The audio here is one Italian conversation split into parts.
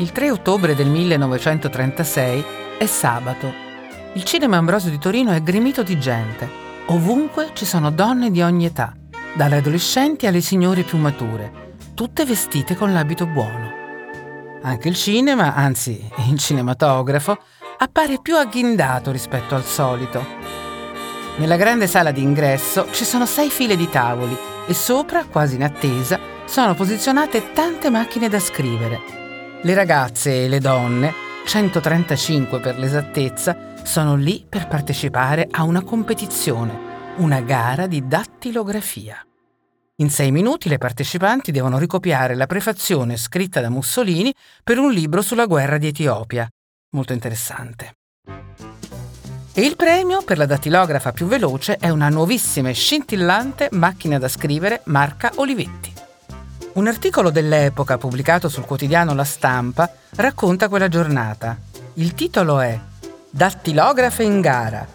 Il 3 ottobre del 1936 è sabato. Il cinema Ambrosio di Torino è gremito di gente. Ovunque ci sono donne di ogni età, dalle adolescenti alle signore più mature, tutte vestite con l'abito buono. Anche il cinema, anzi il cinematografo, appare più agghindato rispetto al solito. Nella grande sala d'ingresso ci sono sei file di tavoli e sopra, quasi in attesa, sono posizionate tante macchine da scrivere. Le ragazze e le donne, 135 per l'esattezza, sono lì per partecipare a una competizione, una gara di dattilografia. In sei minuti le partecipanti devono ricopiare la prefazione scritta da Mussolini per un libro sulla guerra di Etiopia, molto interessante. E il premio per la dattilografa più veloce è una nuovissima e scintillante macchina da scrivere marca Olivetti. Un articolo dell'epoca pubblicato sul quotidiano La Stampa racconta quella giornata. Il titolo è Dattilografe in gara.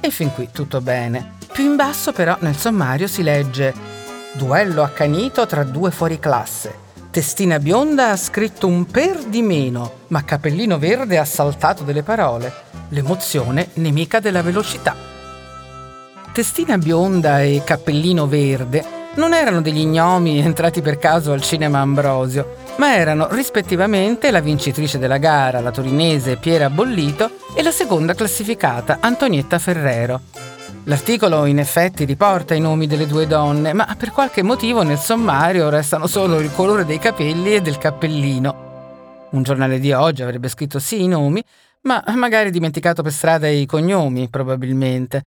E fin qui tutto bene. Più in basso però nel sommario si legge Duello accanito tra due fuori classe. Testina bionda ha scritto un per di meno, ma Capellino Verde ha saltato delle parole. L'emozione nemica della velocità. Testina bionda e Cappellino Verde non erano degli gnomi entrati per caso al cinema Ambrosio, ma erano rispettivamente la vincitrice della gara, la torinese Piera Bollito, e la seconda classificata, Antonietta Ferrero. L'articolo in effetti riporta i nomi delle due donne, ma per qualche motivo nel sommario restano solo il colore dei capelli e del cappellino. Un giornale di oggi avrebbe scritto sì i nomi, ma magari dimenticato per strada i cognomi, probabilmente.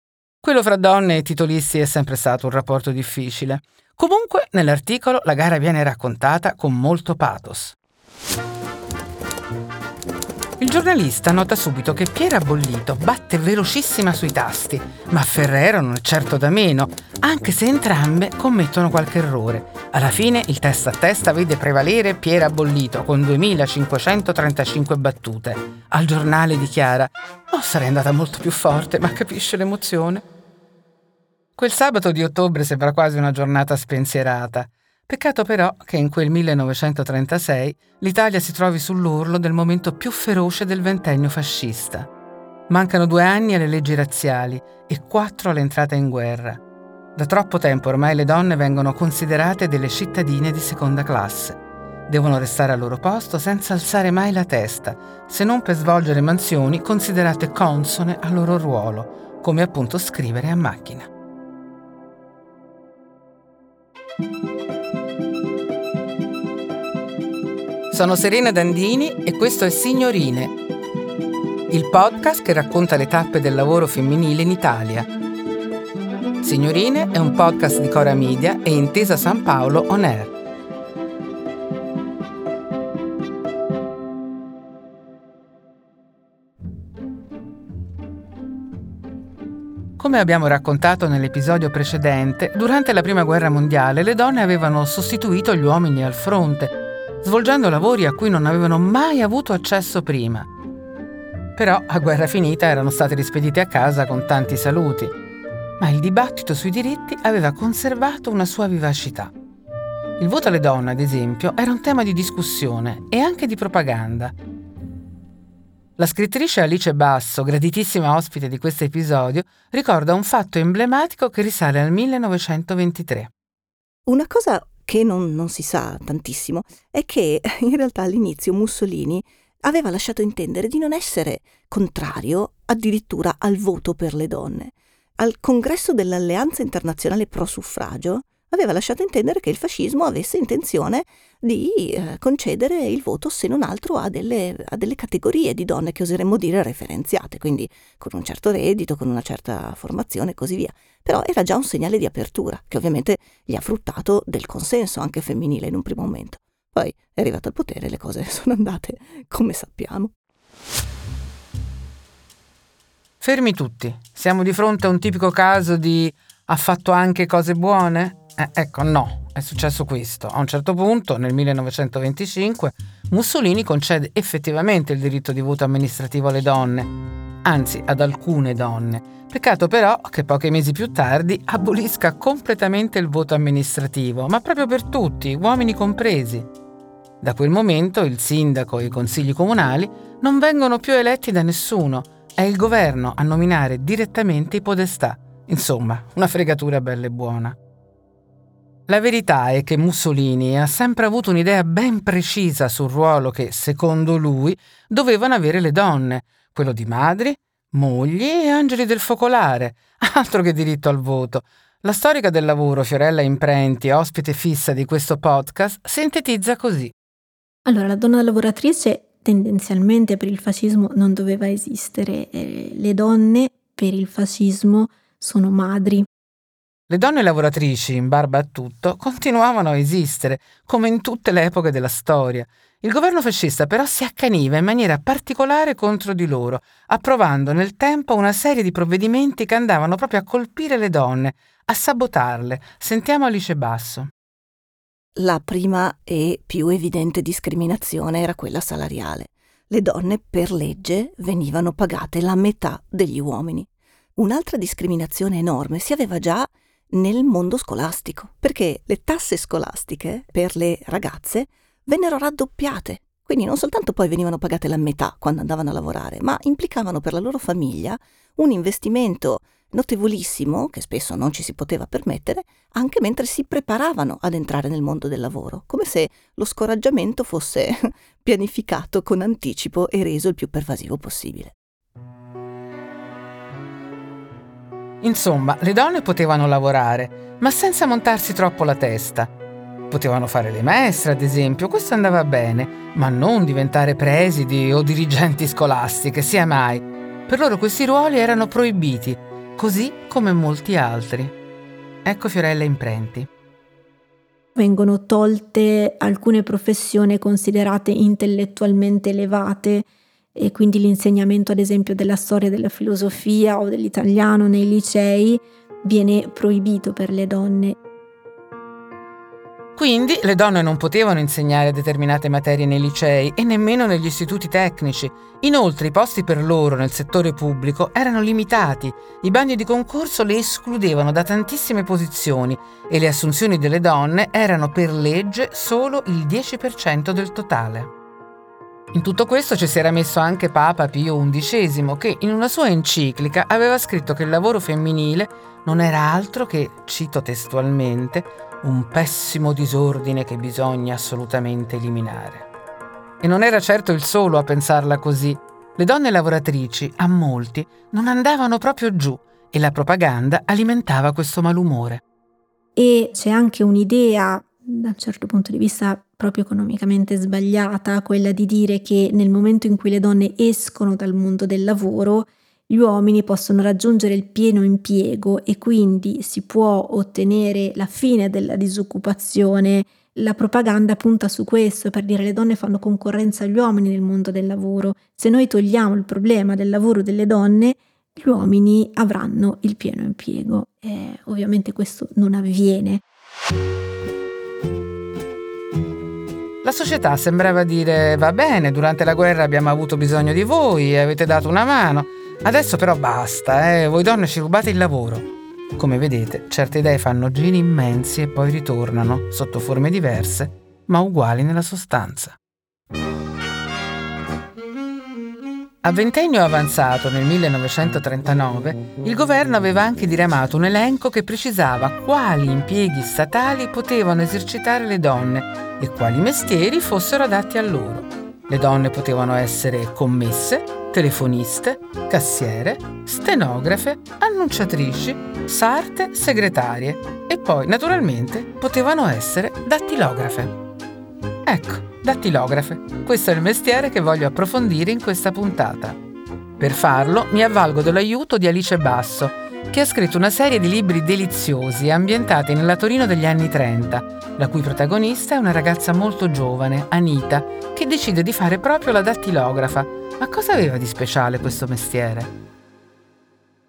Quello fra donne e titolisti è sempre stato un rapporto difficile. Comunque, nell'articolo la gara viene raccontata con molto pathos. Il giornalista nota subito che Piera Bollito batte velocissima sui tasti, ma Ferrero non è certo da meno, anche se entrambe commettono qualche errore. Alla fine il testa a testa vede prevalere Piera Bollito con 2535 battute. Al giornale dichiara: Oh, sarei andata molto più forte, ma capisce l'emozione. Quel sabato di ottobre sembra quasi una giornata spensierata. Peccato però che in quel 1936 l'Italia si trovi sull'orlo del momento più feroce del ventennio fascista. Mancano due anni alle leggi razziali e quattro all'entrata in guerra. Da troppo tempo ormai le donne vengono considerate delle cittadine di seconda classe. Devono restare al loro posto senza alzare mai la testa, se non per svolgere mansioni considerate consone al loro ruolo, come appunto scrivere a macchina. Sono Serena Dandini e questo è Signorine, il podcast che racconta le tappe del lavoro femminile in Italia. Signorine è un podcast di Cora Media e Intesa San Paolo On Air. Come abbiamo raccontato nell'episodio precedente, durante la Prima Guerra Mondiale le donne avevano sostituito gli uomini al fronte svolgendo lavori a cui non avevano mai avuto accesso prima. Però a guerra finita erano state rispedite a casa con tanti saluti, ma il dibattito sui diritti aveva conservato una sua vivacità. Il voto alle donne, ad esempio, era un tema di discussione e anche di propaganda. La scrittrice Alice Basso, graditissima ospite di questo episodio, ricorda un fatto emblematico che risale al 1923. Una cosa che non, non si sa tantissimo, è che in realtà all'inizio Mussolini aveva lasciato intendere di non essere contrario addirittura al voto per le donne. Al congresso dell'Alleanza Internazionale Pro Suffragio aveva lasciato intendere che il fascismo avesse intenzione di eh, concedere il voto, se non altro, a delle, a delle, categorie di donne che oseremmo dire referenziate, quindi con un certo reddito, con una certa formazione e così via. Però era già un segnale di apertura, che ovviamente gli ha fruttato del consenso anche femminile in un primo momento. Poi è arrivato al potere e le cose sono andate come sappiamo. Fermi tutti, siamo di fronte a un tipico caso di ha fatto anche cose buone? Eh, ecco, no, è successo questo. A un certo punto, nel 1925, Mussolini concede effettivamente il diritto di voto amministrativo alle donne, anzi ad alcune donne. Peccato però che pochi mesi più tardi abolisca completamente il voto amministrativo, ma proprio per tutti, uomini compresi. Da quel momento il sindaco e i consigli comunali non vengono più eletti da nessuno, è il governo a nominare direttamente i podestà. Insomma, una fregatura bella e buona. La verità è che Mussolini ha sempre avuto un'idea ben precisa sul ruolo che, secondo lui, dovevano avere le donne, quello di madri, mogli e angeli del focolare, altro che diritto al voto. La storica del lavoro Fiorella Imprenti, ospite fissa di questo podcast, sintetizza così. Allora, la donna lavoratrice tendenzialmente per il fascismo non doveva esistere, eh, le donne per il fascismo sono madri. Le donne lavoratrici, in barba a tutto, continuavano a esistere, come in tutte le epoche della storia. Il governo fascista però si accaniva in maniera particolare contro di loro, approvando nel tempo una serie di provvedimenti che andavano proprio a colpire le donne, a sabotarle. Sentiamo Alice Basso. La prima e più evidente discriminazione era quella salariale. Le donne per legge venivano pagate la metà degli uomini. Un'altra discriminazione enorme si aveva già nel mondo scolastico, perché le tasse scolastiche per le ragazze vennero raddoppiate. Quindi non soltanto poi venivano pagate la metà quando andavano a lavorare, ma implicavano per la loro famiglia un investimento notevolissimo, che spesso non ci si poteva permettere, anche mentre si preparavano ad entrare nel mondo del lavoro, come se lo scoraggiamento fosse pianificato con anticipo e reso il più pervasivo possibile. Insomma, le donne potevano lavorare, ma senza montarsi troppo la testa. Potevano fare le maestre, ad esempio, questo andava bene, ma non diventare presidi o dirigenti scolastiche, sia mai. Per loro questi ruoli erano proibiti così come molti altri. Ecco Fiorella Imprenti. Vengono tolte alcune professioni considerate intellettualmente elevate e quindi l'insegnamento ad esempio della storia della filosofia o dell'italiano nei licei viene proibito per le donne quindi le donne non potevano insegnare determinate materie nei licei e nemmeno negli istituti tecnici. Inoltre i posti per loro nel settore pubblico erano limitati, i bagni di concorso le escludevano da tantissime posizioni e le assunzioni delle donne erano per legge solo il 10% del totale. In tutto questo ci si era messo anche Papa Pio XI, che in una sua enciclica aveva scritto che il lavoro femminile non era altro che, cito testualmente, un pessimo disordine che bisogna assolutamente eliminare. E non era certo il solo a pensarla così. Le donne lavoratrici, a molti, non andavano proprio giù e la propaganda alimentava questo malumore. E c'è anche un'idea, da un certo punto di vista proprio economicamente sbagliata, quella di dire che nel momento in cui le donne escono dal mondo del lavoro, gli uomini possono raggiungere il pieno impiego e quindi si può ottenere la fine della disoccupazione. La propaganda punta su questo per dire le donne fanno concorrenza agli uomini nel mondo del lavoro. Se noi togliamo il problema del lavoro delle donne, gli uomini avranno il pieno impiego. E ovviamente questo non avviene. La società sembrava dire va bene, durante la guerra abbiamo avuto bisogno di voi, avete dato una mano, Adesso però basta, eh, voi donne ci rubate il lavoro. Come vedete, certe idee fanno giri immensi e poi ritornano, sotto forme diverse, ma uguali nella sostanza. A ventennio avanzato nel 1939, il governo aveva anche diramato un elenco che precisava quali impieghi statali potevano esercitare le donne e quali mestieri fossero adatti a loro. Le donne potevano essere commesse, telefoniste, cassiere, stenografe, annunciatrici, sarte, segretarie e poi naturalmente potevano essere dattilografe. Ecco, dattilografe, questo è il mestiere che voglio approfondire in questa puntata. Per farlo mi avvalgo dell'aiuto di Alice Basso, che ha scritto una serie di libri deliziosi ambientati nella Torino degli anni 30, la cui protagonista è una ragazza molto giovane, Anita, che decide di fare proprio la dattilografa ma cosa aveva di speciale questo mestiere?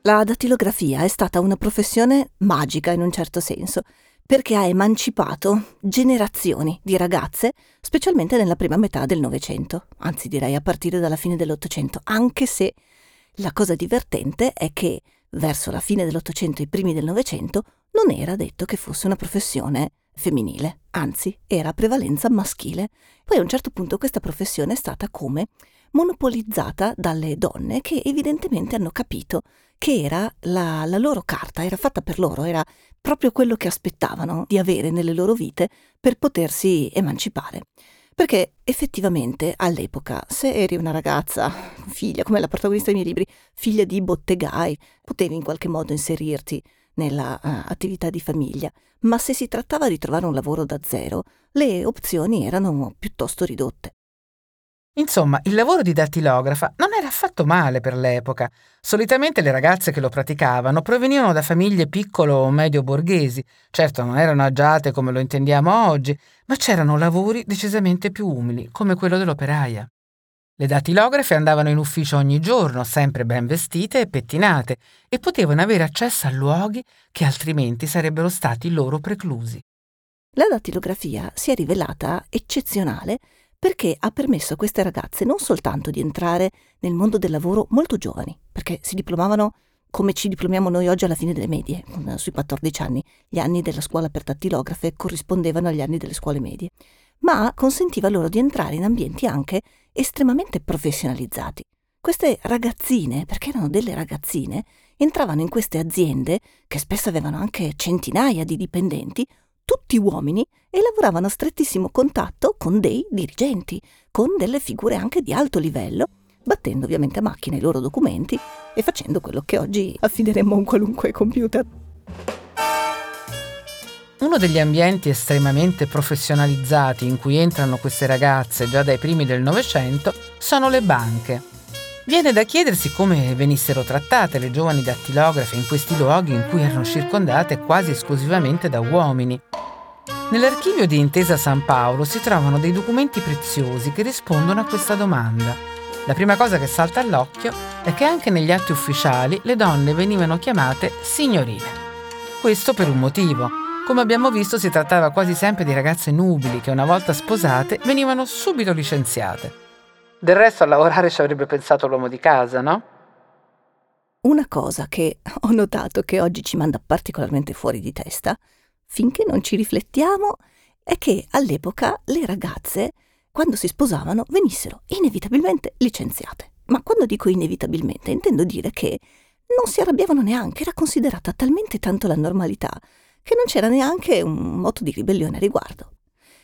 La dattilografia è stata una professione magica in un certo senso, perché ha emancipato generazioni di ragazze, specialmente nella prima metà del Novecento, anzi direi a partire dalla fine dell'Ottocento, anche se la cosa divertente è che verso la fine dell'Ottocento e i primi del Novecento non era detto che fosse una professione femminile, anzi era a prevalenza maschile. Poi a un certo punto questa professione è stata come monopolizzata dalle donne che evidentemente hanno capito che era la, la, loro carta, era fatta per loro, era proprio quello che aspettavano di avere nelle loro vite per potersi emancipare. Perché effettivamente all'epoca, se eri una ragazza, figlia, come la protagonista dei miei libri, figlia di bottegai, potevi in qualche modo inserirti nella uh, attività di famiglia, ma se si trattava di trovare un lavoro da zero, le opzioni erano piuttosto ridotte. Insomma, il lavoro di dattilografa non era affatto male per l'epoca. Solitamente le ragazze che lo praticavano provenivano da famiglie piccolo o medio borghesi. Certo, non erano agiate come lo intendiamo oggi, ma c'erano lavori decisamente più umili, come quello dell'operaia. Le dattilografe andavano in ufficio ogni giorno, sempre ben vestite e pettinate, e potevano avere accesso a luoghi che altrimenti sarebbero stati loro preclusi. La dattilografia si è rivelata eccezionale perché ha permesso a queste ragazze non soltanto di entrare nel mondo del lavoro molto giovani, perché si diplomavano come ci diplomiamo noi oggi alla fine delle medie, sui 14 anni. Gli anni della scuola per tattilografe corrispondevano agli anni delle scuole medie, ma consentiva loro di entrare in ambienti anche estremamente professionalizzati. Queste ragazzine, perché erano delle ragazzine, entravano in queste aziende, che spesso avevano anche centinaia di dipendenti, tutti uomini e lavoravano a strettissimo contatto con dei dirigenti, con delle figure anche di alto livello, battendo ovviamente a macchina i loro documenti e facendo quello che oggi affideremmo a un qualunque computer. Uno degli ambienti estremamente professionalizzati in cui entrano queste ragazze già dai primi del Novecento sono le banche. Viene da chiedersi come venissero trattate le giovani dattilografe in questi luoghi in cui erano circondate quasi esclusivamente da uomini. Nell'archivio di Intesa San Paolo si trovano dei documenti preziosi che rispondono a questa domanda. La prima cosa che salta all'occhio è che anche negli atti ufficiali le donne venivano chiamate signorine. Questo per un motivo. Come abbiamo visto si trattava quasi sempre di ragazze nubili che una volta sposate venivano subito licenziate. Del resto a lavorare ci avrebbe pensato l'uomo di casa, no? Una cosa che ho notato che oggi ci manda particolarmente fuori di testa, finché non ci riflettiamo, è che all'epoca le ragazze, quando si sposavano, venissero inevitabilmente licenziate. Ma quando dico inevitabilmente intendo dire che non si arrabbiavano neanche, era considerata talmente tanto la normalità che non c'era neanche un moto di ribellione a riguardo.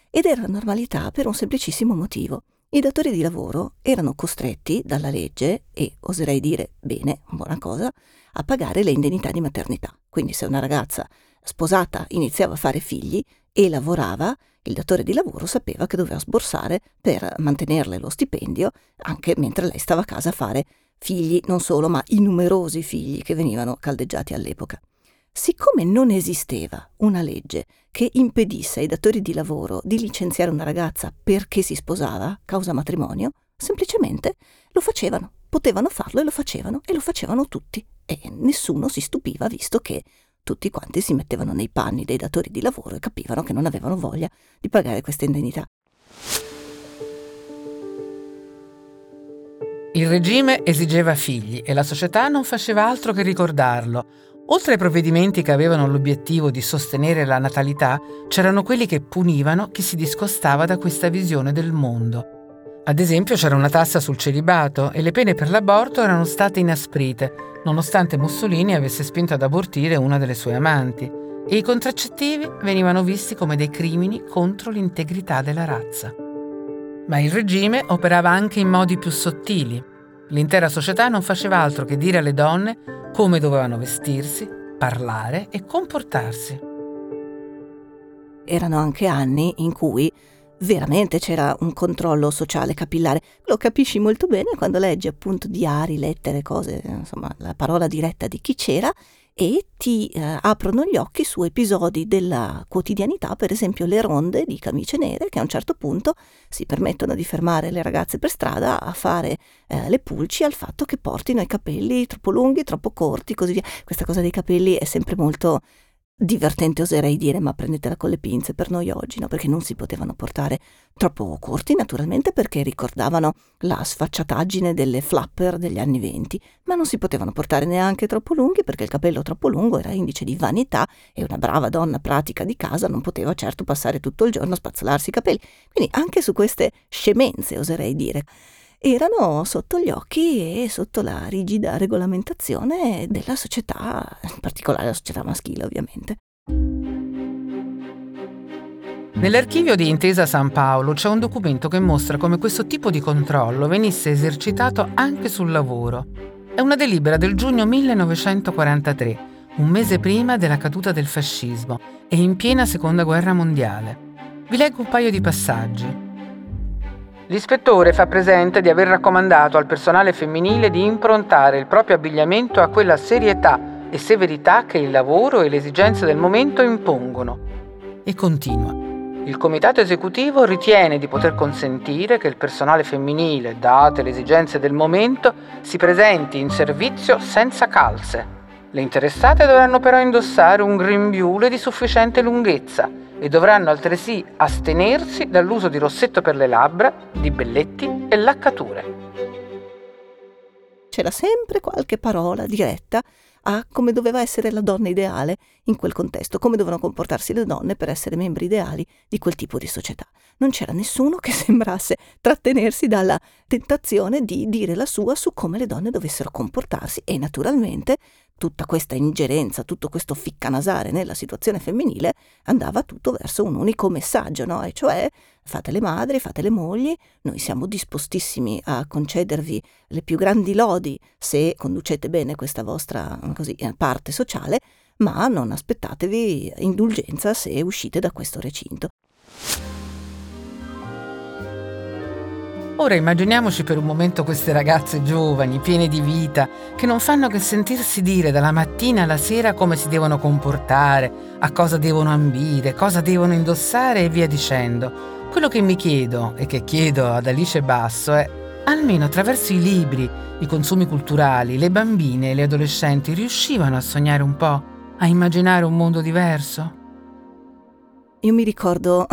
Ed era la normalità per un semplicissimo motivo i datori di lavoro erano costretti dalla legge, e oserei dire bene, buona cosa, a pagare le indennità di maternità. Quindi se una ragazza sposata iniziava a fare figli e lavorava, il datore di lavoro sapeva che doveva sborsare per mantenerle lo stipendio anche mentre lei stava a casa a fare figli, non solo, ma i numerosi figli che venivano caldeggiati all'epoca. Siccome non esisteva una legge che impedisse ai datori di lavoro di licenziare una ragazza perché si sposava, causa matrimonio, semplicemente lo facevano, potevano farlo e lo facevano e lo facevano tutti e nessuno si stupiva visto che tutti quanti si mettevano nei panni dei datori di lavoro e capivano che non avevano voglia di pagare questa indennità. Il regime esigeva figli e la società non faceva altro che ricordarlo, Oltre ai provvedimenti che avevano l'obiettivo di sostenere la natalità, c'erano quelli che punivano chi si discostava da questa visione del mondo. Ad esempio c'era una tassa sul celibato e le pene per l'aborto erano state inasprite, nonostante Mussolini avesse spinto ad abortire una delle sue amanti, e i contraccettivi venivano visti come dei crimini contro l'integrità della razza. Ma il regime operava anche in modi più sottili. L'intera società non faceva altro che dire alle donne come dovevano vestirsi, parlare e comportarsi. Erano anche anni in cui veramente c'era un controllo sociale capillare. Lo capisci molto bene quando leggi appunto diari, lettere, cose, insomma, la parola diretta di chi c'era e ti eh, aprono gli occhi su episodi della quotidianità, per esempio le ronde di camicie nere che a un certo punto si permettono di fermare le ragazze per strada a fare eh, le pulci al fatto che portino i capelli troppo lunghi, troppo corti, così via. Questa cosa dei capelli è sempre molto divertente oserei dire, ma prendetela con le pinze per noi oggi, no? perché non si potevano portare troppo corti, naturalmente perché ricordavano la sfacciataggine delle flapper degli anni venti, ma non si potevano portare neanche troppo lunghi perché il capello troppo lungo era indice di vanità e una brava donna pratica di casa non poteva certo passare tutto il giorno a spazzolarsi i capelli. Quindi anche su queste scemenze, oserei dire erano sotto gli occhi e sotto la rigida regolamentazione della società, in particolare la società maschile ovviamente. Nell'archivio di Intesa San Paolo c'è un documento che mostra come questo tipo di controllo venisse esercitato anche sul lavoro. È una delibera del giugno 1943, un mese prima della caduta del fascismo e in piena seconda guerra mondiale. Vi leggo un paio di passaggi. L'ispettore fa presente di aver raccomandato al personale femminile di improntare il proprio abbigliamento a quella serietà e severità che il lavoro e le esigenze del momento impongono. E continua. Il comitato esecutivo ritiene di poter consentire che il personale femminile, date le esigenze del momento, si presenti in servizio senza calze. Le interessate dovranno però indossare un grembiule di sufficiente lunghezza e dovranno altresì astenersi dall'uso di rossetto per le labbra, di belletti e laccature. C'era sempre qualche parola diretta a come doveva essere la donna ideale in quel contesto, come dovevano comportarsi le donne per essere membri ideali di quel tipo di società. Non c'era nessuno che sembrasse trattenersi dalla tentazione di dire la sua su come le donne dovessero comportarsi e naturalmente tutta questa ingerenza, tutto questo ficcanasare nella situazione femminile andava tutto verso un unico messaggio, no? E cioè fate le madri, fate le mogli, noi siamo dispostissimi a concedervi le più grandi lodi se conducete bene questa vostra così, parte sociale, ma non aspettatevi indulgenza se uscite da questo recinto. Ora immaginiamoci per un momento queste ragazze giovani, piene di vita, che non fanno che sentirsi dire dalla mattina alla sera come si devono comportare, a cosa devono ambire, cosa devono indossare e via dicendo. Quello che mi chiedo e che chiedo ad Alice Basso è, almeno attraverso i libri, i consumi culturali, le bambine e le adolescenti riuscivano a sognare un po', a immaginare un mondo diverso? Io mi ricordo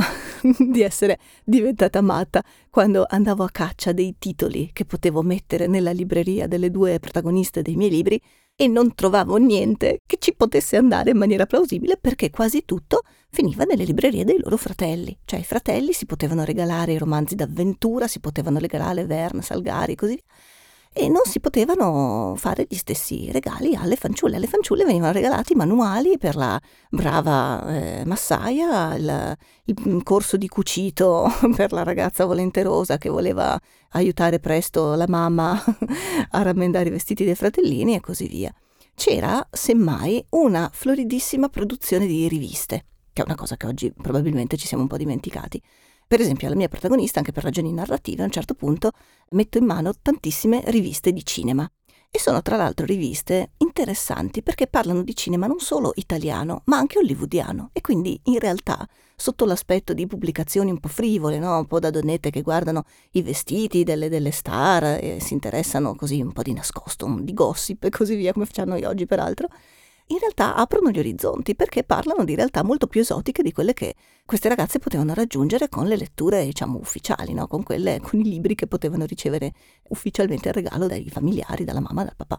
di essere diventata matta quando andavo a caccia dei titoli che potevo mettere nella libreria delle due protagoniste dei miei libri e non trovavo niente che ci potesse andare in maniera plausibile perché quasi tutto finiva nelle librerie dei loro fratelli. Cioè i fratelli si potevano regalare i romanzi d'avventura, si potevano regalare Verne, Salgari e così via e non si potevano fare gli stessi regali alle fanciulle. Alle fanciulle venivano regalati manuali per la brava eh, massaia, il, il, corso di cucito per la ragazza volenterosa che voleva aiutare presto la mamma a rammendare i vestiti dei fratellini e così via. C'era, semmai, una floridissima produzione di riviste, che è una cosa che oggi probabilmente ci siamo un po' dimenticati. Per esempio, alla mia protagonista, anche per ragioni narrative, a un certo punto metto in mano tantissime riviste di cinema. E sono tra l'altro riviste interessanti perché parlano di cinema non solo italiano, ma anche hollywoodiano. E quindi in realtà, sotto l'aspetto di pubblicazioni un po' frivole, no? un po' da donnette che guardano i vestiti delle, delle star e si interessano così un po' di nascosto, di gossip e così via, come facciamo noi oggi peraltro, in realtà aprono gli orizzonti perché parlano di realtà molto più esotiche di quelle che queste ragazze potevano raggiungere con le letture, diciamo, ufficiali, no? con, quelle, con i libri che potevano ricevere ufficialmente il regalo dai familiari, dalla mamma, dal papà.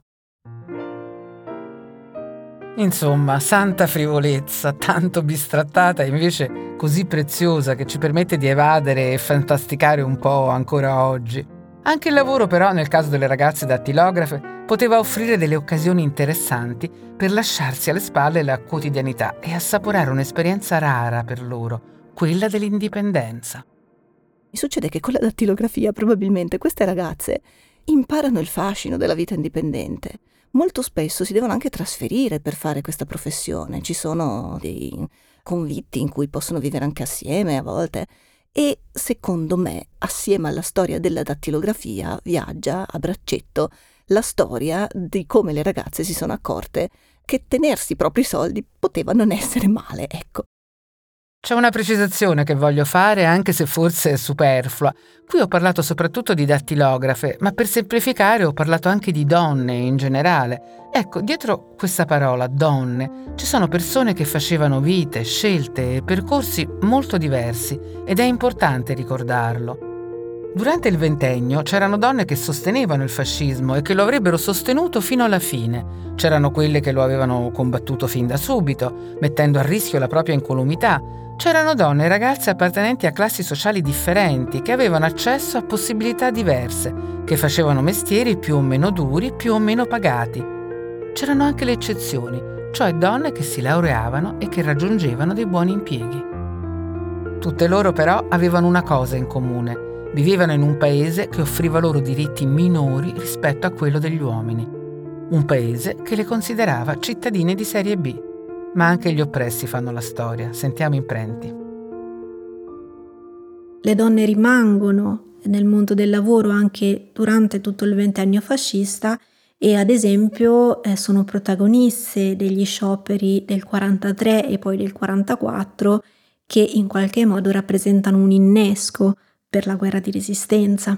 Insomma, santa frivolezza, tanto bistrattata e invece così preziosa che ci permette di evadere e fantasticare un po' ancora oggi. Anche il lavoro però, nel caso delle ragazze dattilografe, poteva offrire delle occasioni interessanti per lasciarsi alle spalle la quotidianità e assaporare un'esperienza rara per loro, quella dell'indipendenza. Mi succede che con la dattilografia probabilmente queste ragazze imparano il fascino della vita indipendente. Molto spesso si devono anche trasferire per fare questa professione, ci sono dei convitti in cui possono vivere anche assieme a volte e secondo me, assieme alla storia della dattilografia, viaggia a braccetto la storia di come le ragazze si sono accorte che tenersi i propri soldi poteva non essere male, ecco. C'è una precisazione che voglio fare, anche se forse è superflua. Qui ho parlato soprattutto di dattilografe, ma per semplificare ho parlato anche di donne in generale. Ecco, dietro questa parola donne ci sono persone che facevano vite, scelte e percorsi molto diversi ed è importante ricordarlo. Durante il ventennio c'erano donne che sostenevano il fascismo e che lo avrebbero sostenuto fino alla fine. C'erano quelle che lo avevano combattuto fin da subito, mettendo a rischio la propria incolumità. C'erano donne e ragazze appartenenti a classi sociali differenti, che avevano accesso a possibilità diverse, che facevano mestieri più o meno duri, più o meno pagati. C'erano anche le eccezioni, cioè donne che si laureavano e che raggiungevano dei buoni impieghi. Tutte loro però avevano una cosa in comune, Vivevano in un paese che offriva loro diritti minori rispetto a quello degli uomini. Un paese che le considerava cittadine di serie B. Ma anche gli oppressi fanno la storia. Sentiamo imprenti. Le donne rimangono nel mondo del lavoro anche durante tutto il ventennio fascista e ad esempio eh, sono protagoniste degli scioperi del 43 e poi del 44 che in qualche modo rappresentano un innesco per la guerra di resistenza.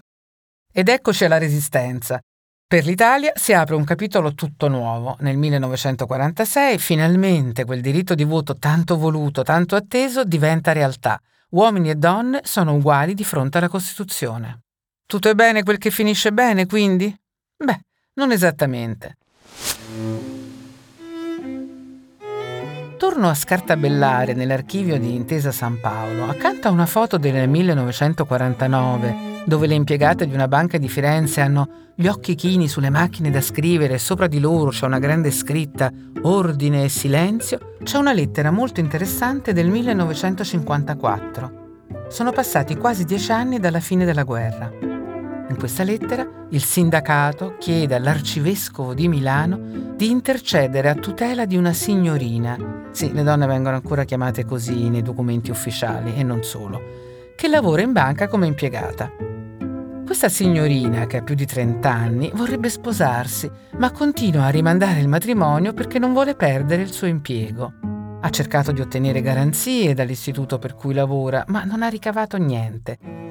Ed eccoci alla resistenza. Per l'Italia si apre un capitolo tutto nuovo. Nel 1946 finalmente quel diritto di voto tanto voluto, tanto atteso diventa realtà. Uomini e donne sono uguali di fronte alla Costituzione. Tutto è bene quel che finisce bene, quindi? Beh, non esattamente. Torno a scartabellare nell'archivio di Intesa San Paolo, accanto a una foto del 1949, dove le impiegate di una banca di Firenze hanno gli occhi chini sulle macchine da scrivere e sopra di loro c'è una grande scritta Ordine e silenzio, c'è una lettera molto interessante del 1954. Sono passati quasi dieci anni dalla fine della guerra. In questa lettera il sindacato chiede all'arcivescovo di Milano di intercedere a tutela di una signorina, sì, le donne vengono ancora chiamate così nei documenti ufficiali e non solo, che lavora in banca come impiegata. Questa signorina, che ha più di 30 anni, vorrebbe sposarsi, ma continua a rimandare il matrimonio perché non vuole perdere il suo impiego. Ha cercato di ottenere garanzie dall'istituto per cui lavora, ma non ha ricavato niente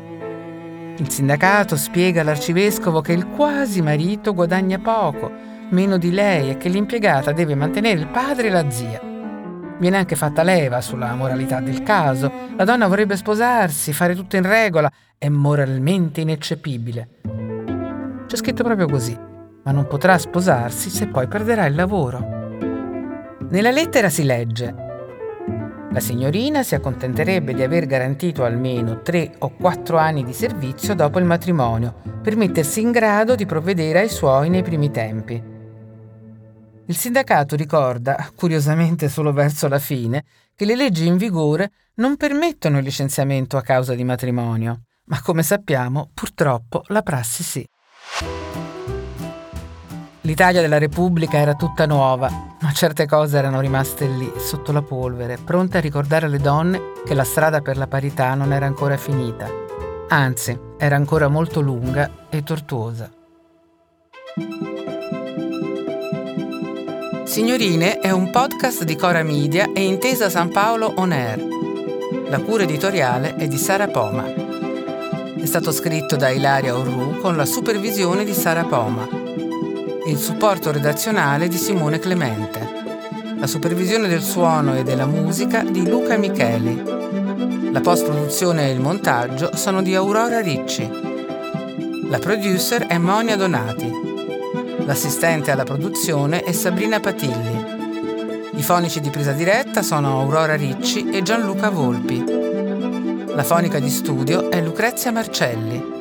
il sindacato spiega all'arcivescovo che il quasi marito guadagna poco, meno di lei e che l'impiegata deve mantenere il padre e la zia. Viene anche fatta leva sulla moralità del caso. La donna vorrebbe sposarsi, fare tutto in regola, è moralmente ineccepibile. C'è scritto proprio così, ma non potrà sposarsi se poi perderà il lavoro. Nella lettera si legge la signorina si accontenterebbe di aver garantito almeno tre o quattro anni di servizio dopo il matrimonio, per mettersi in grado di provvedere ai suoi nei primi tempi. Il sindacato ricorda, curiosamente solo verso la fine, che le leggi in vigore non permettono il licenziamento a causa di matrimonio, ma come sappiamo, purtroppo la prassi sì. L'Italia della Repubblica era tutta nuova, ma certe cose erano rimaste lì, sotto la polvere, pronte a ricordare alle donne che la strada per la parità non era ancora finita. Anzi, era ancora molto lunga e tortuosa. Signorine è un podcast di Cora Media e Intesa San Paolo On Air. La cura editoriale è di Sara Poma. È stato scritto da Ilaria Orru con la supervisione di Sara Poma il supporto redazionale di Simone Clemente, la supervisione del suono e della musica di Luca Micheli. La post-produzione e il montaggio sono di Aurora Ricci. La producer è Monia Donati. L'assistente alla produzione è Sabrina Patilli. I fonici di presa diretta sono Aurora Ricci e Gianluca Volpi. La fonica di studio è Lucrezia Marcelli.